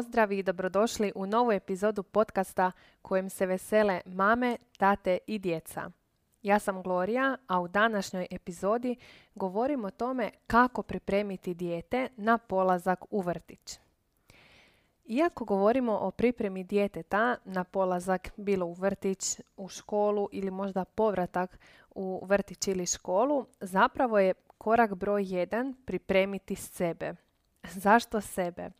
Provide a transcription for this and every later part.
pozdrav i dobrodošli u novu epizodu podcasta kojem se vesele mame, tate i djeca. Ja sam Gloria, a u današnjoj epizodi govorim o tome kako pripremiti dijete na polazak u vrtić. Iako govorimo o pripremi djeteta na polazak bilo u vrtić, u školu ili možda povratak u vrtić ili školu, zapravo je korak broj jedan pripremiti sebe. Zašto sebe?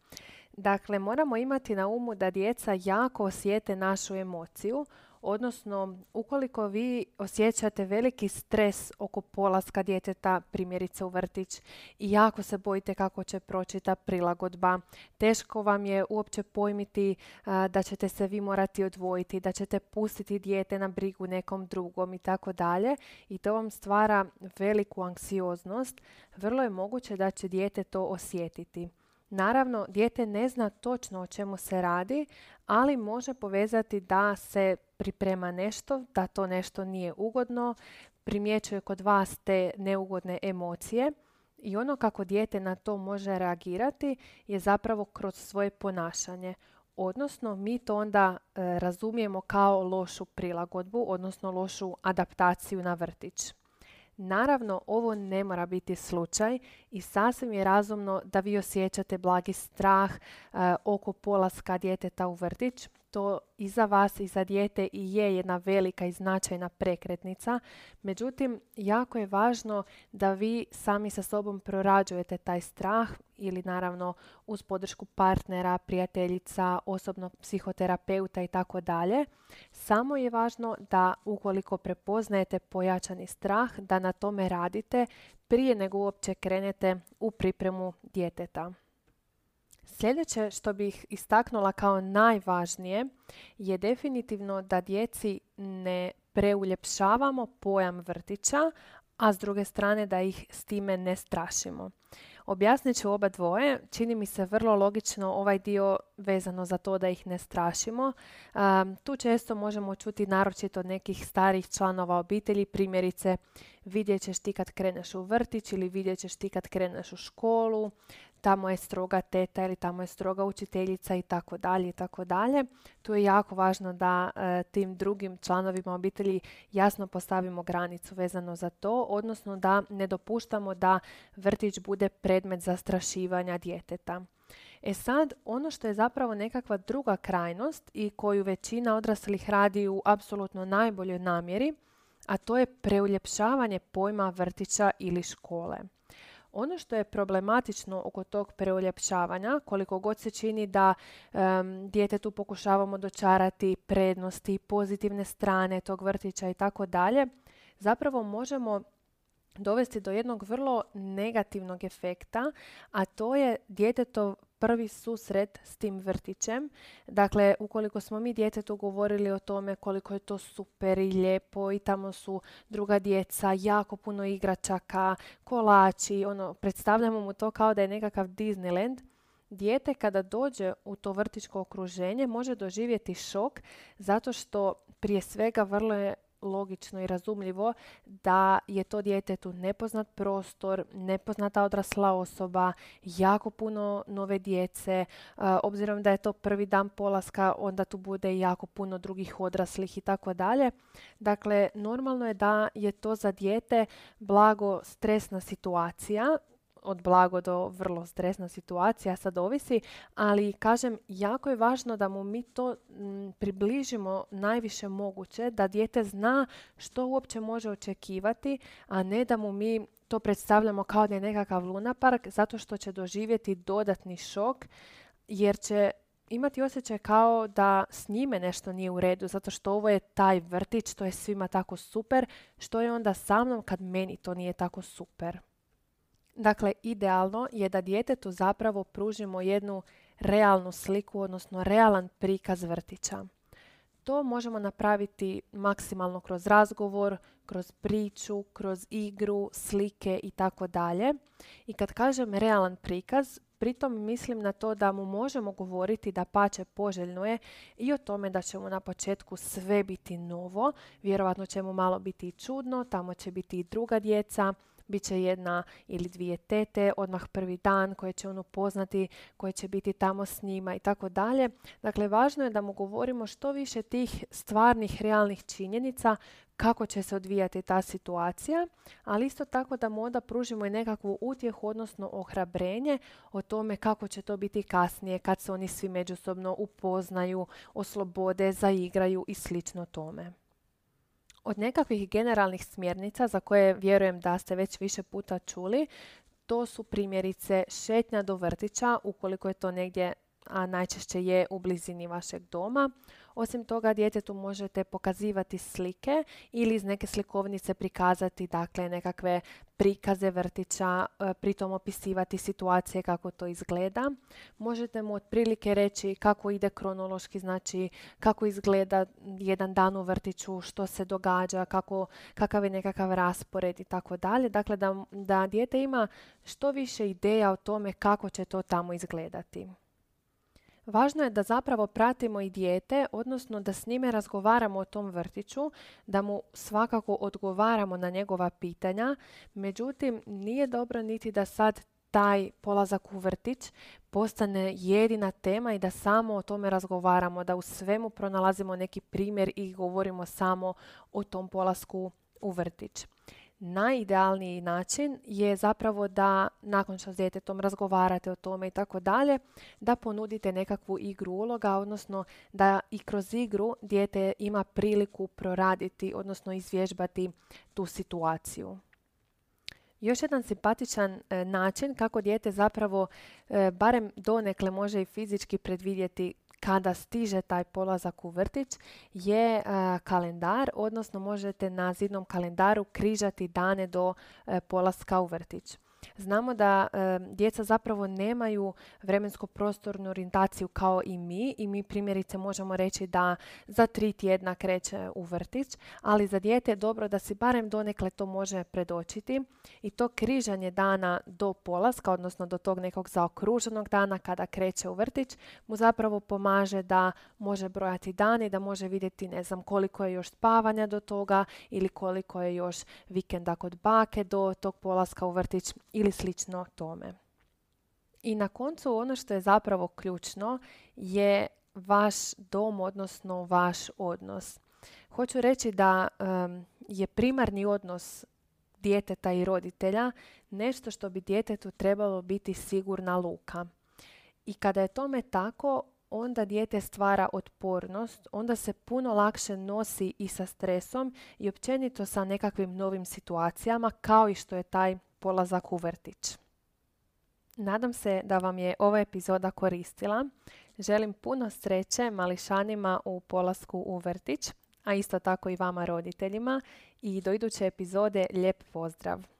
Dakle, moramo imati na umu da djeca jako osjete našu emociju, odnosno ukoliko vi osjećate veliki stres oko polaska djeteta, primjerice u vrtić, i jako se bojite kako će proći ta prilagodba, teško vam je uopće pojmiti da ćete se vi morati odvojiti, da ćete pustiti dijete na brigu nekom drugom i tako dalje, i to vam stvara veliku anksioznost, vrlo je moguće da će dijete to osjetiti. Naravno, dijete ne zna točno o čemu se radi, ali može povezati da se priprema nešto, da to nešto nije ugodno, primjećuje kod vas te neugodne emocije i ono kako dijete na to može reagirati je zapravo kroz svoje ponašanje. Odnosno, mi to onda e, razumijemo kao lošu prilagodbu, odnosno lošu adaptaciju na vrtić. Naravno, ovo ne mora biti slučaj i sasvim je razumno da vi osjećate blagi strah e, oko polaska djeteta u vrtić. To i za vas i za dijete i je jedna velika i značajna prekretnica. Međutim, jako je važno da vi sami sa sobom prorađujete taj strah ili naravno uz podršku partnera, prijateljica, osobnog psihoterapeuta i tako dalje. Samo je važno da ukoliko prepoznajete pojačani strah, da na tome radite prije nego uopće krenete u pripremu djeteta. Sljedeće što bih istaknula kao najvažnije je definitivno da djeci ne preuljepšavamo pojam vrtića, a s druge strane da ih s time ne strašimo. Objasnit ću oba dvoje. Čini mi se vrlo logično ovaj dio vezano za to da ih ne strašimo. tu često možemo čuti naročito od nekih starih članova obitelji, primjerice vidjet ćeš ti kad kreneš u vrtić ili vidjet ćeš ti kad kreneš u školu, tamo je stroga teta ili tamo je stroga učiteljica i tako dalje i tako dalje. Tu je jako važno da e, tim drugim članovima obitelji jasno postavimo granicu vezano za to, odnosno da ne dopuštamo da vrtić bude predmet zastrašivanja djeteta. E sad, ono što je zapravo nekakva druga krajnost i koju većina odraslih radi u apsolutno najboljoj namjeri, a to je preuljepšavanje pojma vrtića ili škole. Ono što je problematično oko tog preuljepšavanja, koliko god se čini da um, djetetu pokušavamo dočarati prednosti, pozitivne strane tog vrtića i tako dalje, zapravo možemo dovesti do jednog vrlo negativnog efekta, a to je djetetov prvi susret s tim vrtićem. Dakle, ukoliko smo mi djetetu govorili o tome koliko je to super i lijepo i tamo su druga djeca, jako puno igračaka, kolači, ono, predstavljamo mu to kao da je nekakav Disneyland, dijete kada dođe u to vrtičko okruženje može doživjeti šok zato što prije svega vrlo je logično i razumljivo da je to djetetu nepoznat prostor, nepoznata odrasla osoba, jako puno nove djece. Obzirom da je to prvi dan polaska, onda tu bude jako puno drugih odraslih i tako dalje. Dakle, normalno je da je to za dijete blago stresna situacija od blago do vrlo stresna situacija, sad ovisi, ali kažem, jako je važno da mu mi to približimo najviše moguće, da dijete zna što uopće može očekivati, a ne da mu mi to predstavljamo kao da je nekakav lunapark, zato što će doživjeti dodatni šok, jer će imati osjećaj kao da s njime nešto nije u redu, zato što ovo je taj vrtić, to je svima tako super, što je onda sa mnom kad meni to nije tako super. Dakle, idealno je da djetetu zapravo pružimo jednu realnu sliku, odnosno realan prikaz vrtića. To možemo napraviti maksimalno kroz razgovor, kroz priču, kroz igru, slike i tako dalje. I kad kažem realan prikaz, pritom mislim na to da mu možemo govoriti da pače poželjno je i o tome da će mu na početku sve biti novo. Vjerovatno će mu malo biti i čudno, tamo će biti i druga djeca, Biće jedna ili dvije tete, odmah prvi dan koje će on upoznati, koje će biti tamo s njima i tako dalje. Dakle, važno je da mu govorimo što više tih stvarnih, realnih činjenica kako će se odvijati ta situacija, ali isto tako da mu onda pružimo i nekakvu utjehu, odnosno ohrabrenje o tome kako će to biti kasnije kad se oni svi međusobno upoznaju, oslobode, zaigraju i slično tome. Od nekakvih generalnih smjernica za koje vjerujem da ste već više puta čuli, to su primjerice šetnja do vrtića ukoliko je to negdje a najčešće je u blizini vašeg doma. Osim toga, djetetu možete pokazivati slike ili iz neke slikovnice prikazati dakle, nekakve prikaze vrtića, e, pritom opisivati situacije kako to izgleda. Možete mu otprilike reći kako ide kronološki, znači kako izgleda jedan dan u vrtiću, što se događa, kako, kakav je nekakav raspored i tako dalje. Dakle, da, da dijete ima što više ideja o tome kako će to tamo izgledati. Važno je da zapravo pratimo i dijete, odnosno da s njime razgovaramo o tom vrtiću, da mu svakako odgovaramo na njegova pitanja. Međutim, nije dobro niti da sad taj polazak u vrtić postane jedina tema i da samo o tome razgovaramo, da u svemu pronalazimo neki primjer i govorimo samo o tom polasku u vrtić najidealniji način je zapravo da nakon što s djetetom razgovarate o tome i tako dalje, da ponudite nekakvu igru uloga, odnosno da i kroz igru dijete ima priliku proraditi, odnosno izvježbati tu situaciju. Još jedan simpatičan e, način kako dijete zapravo e, barem donekle može i fizički predvidjeti kada stiže taj polazak u vrtić je kalendar, odnosno možete na zidnom kalendaru križati dane do e, polaska u vrtić. Znamo da e, djeca zapravo nemaju vremensko-prostornu orijentaciju kao i mi i mi primjerice možemo reći da za tri tjedna kreće u vrtić, ali za dijete je dobro da si barem donekle to može predočiti i to križanje dana do polaska, odnosno do tog nekog zaokruženog dana kada kreće u vrtić, mu zapravo pomaže da može brojati dani, da može vidjeti ne znam koliko je još spavanja do toga ili koliko je još vikenda kod bake do tog polaska u vrtić ili slično tome. I na koncu ono što je zapravo ključno je vaš dom, odnosno vaš odnos. Hoću reći da je primarni odnos djeteta i roditelja nešto što bi djetetu trebalo biti sigurna luka. I kada je tome tako, onda dijete stvara otpornost, onda se puno lakše nosi i sa stresom i općenito sa nekakvim novim situacijama kao i što je taj polazak u vrtić. Nadam se da vam je ova epizoda koristila. Želim puno sreće mališanima u polasku u vrtić, a isto tako i vama roditeljima i do iduće epizode lijep pozdrav!